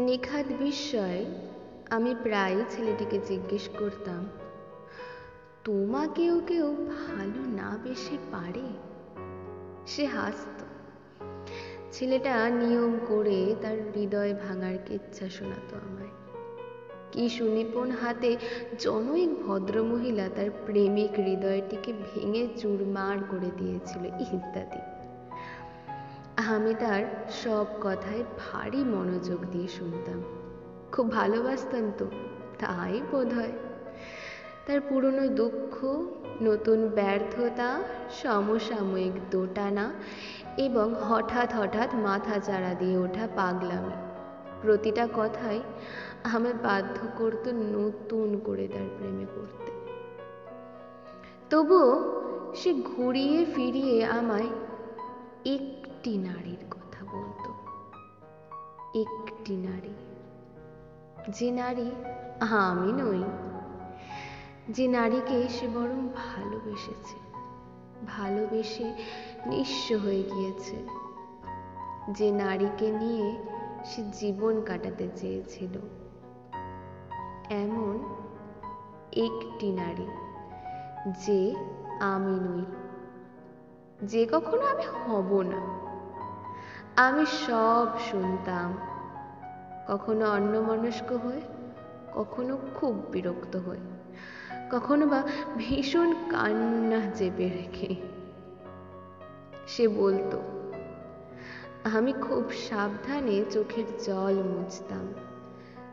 নিখাদ বিস্ময়ে আমি প্রায়ই ছেলেটিকে জিজ্ঞেস করতাম, তোমাকেও কেউ ভালো না বেশি পারে? সে হাসত। ছেলেটা নিয়ম করে তার হৃদয় ভাঙার কেচ্ছা শোনাতো আমায়। কি সুনিপুণ হাতে জনৈক ভদ্রমহিলা তার প্রেমিক হৃদয়টিকে ভেঙে চুরমার করে দিয়েছিল ইত্যাদি। আমি তার সব কথায় ভারী মনোযোগ দিয়ে শুনতাম। খুব ভালোবাসতাম তো, তাই বোধ হয় তার পুরনো দুঃখ, নতুন ব্যর্থতা, সমসাময়িক দোটানা এবং হঠাৎ হঠাৎ মাথা চাড়া দিয়ে ওঠা পাগলামি, প্রতিটা কথাই আমায় বাধ্য করতো নতুন করে তার প্রেমে পড়তে। তবুও সে ঘুরিয়ে ফিরিয়ে আমায় একটি নারীর কথা বলতো। একটি নারী। যে নারী আমি নই। যে নারীকে সে বরং ভালোবেসেছে। ভালোবেসে নিঃস্ব হয়ে গিয়েছে। যে নারীকে নিয়ে সে জীবন কাটাতে চেয়েছিল। এমন একটি নারী যে আমি নই। যে কখনো আমি হব না। আমি সব শুনতাম। কখনো অন্যমনস্ক হয়ে, কখনো খুব বিরক্ত হয়ে। কখনো বা ভীষণ কান্না চেপে রেখে। সে বলতো, আমি খুব সাবধানে চোখের জল মুছতাম,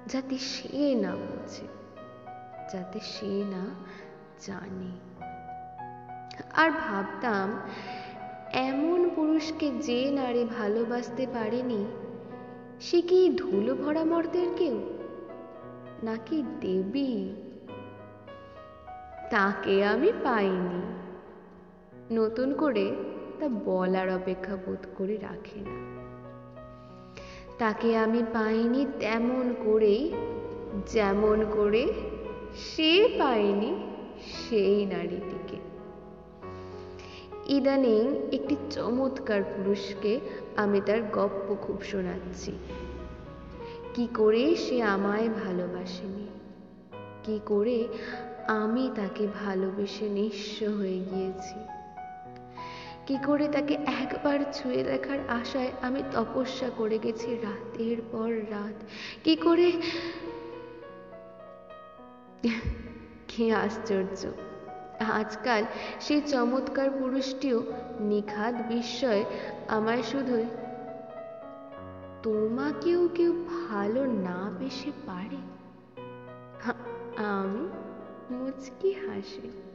যাতে সে না বোঝে যাতে সে না জানে। আর ভাবতাম এমন পুরুষকে যে নারী ভালোবাসতে পারেনি, সে কি ধুলো ভরা মর্দের কেউ? নাকি দেবী? তাকে আমি পাইনি। নতুন করে তা বলার অপেক্ষা বোধ করে রাখে না। তাকে আমি পাইনি তেমন করেই, যেমন করে সে পায়নি সেই নারীটিকে। ইদানিং একটি চমৎকার পুরুষকে আমি তার গপ্প খুব শোনাচ্ছি। কি করে সে আমায় ভালোবাসেনি? কি করে আমি তাকে ভালোবেসে নিঃস্ব হয়ে গিয়েছি? কি করে তাকে একবার ছুঁয়ে দেখার আশায় আমি তপস্যা করে গেছি রাতের পর রাত? কি করে? কি আশ্চর্য? আজকাল সেই চমৎকার পুরুষটিও নিখাদ বিস্ময়ে আমায় শুধুই তোমাকেও কেউ ভালো না বেশে পারে? আমি মুচকি হাসি।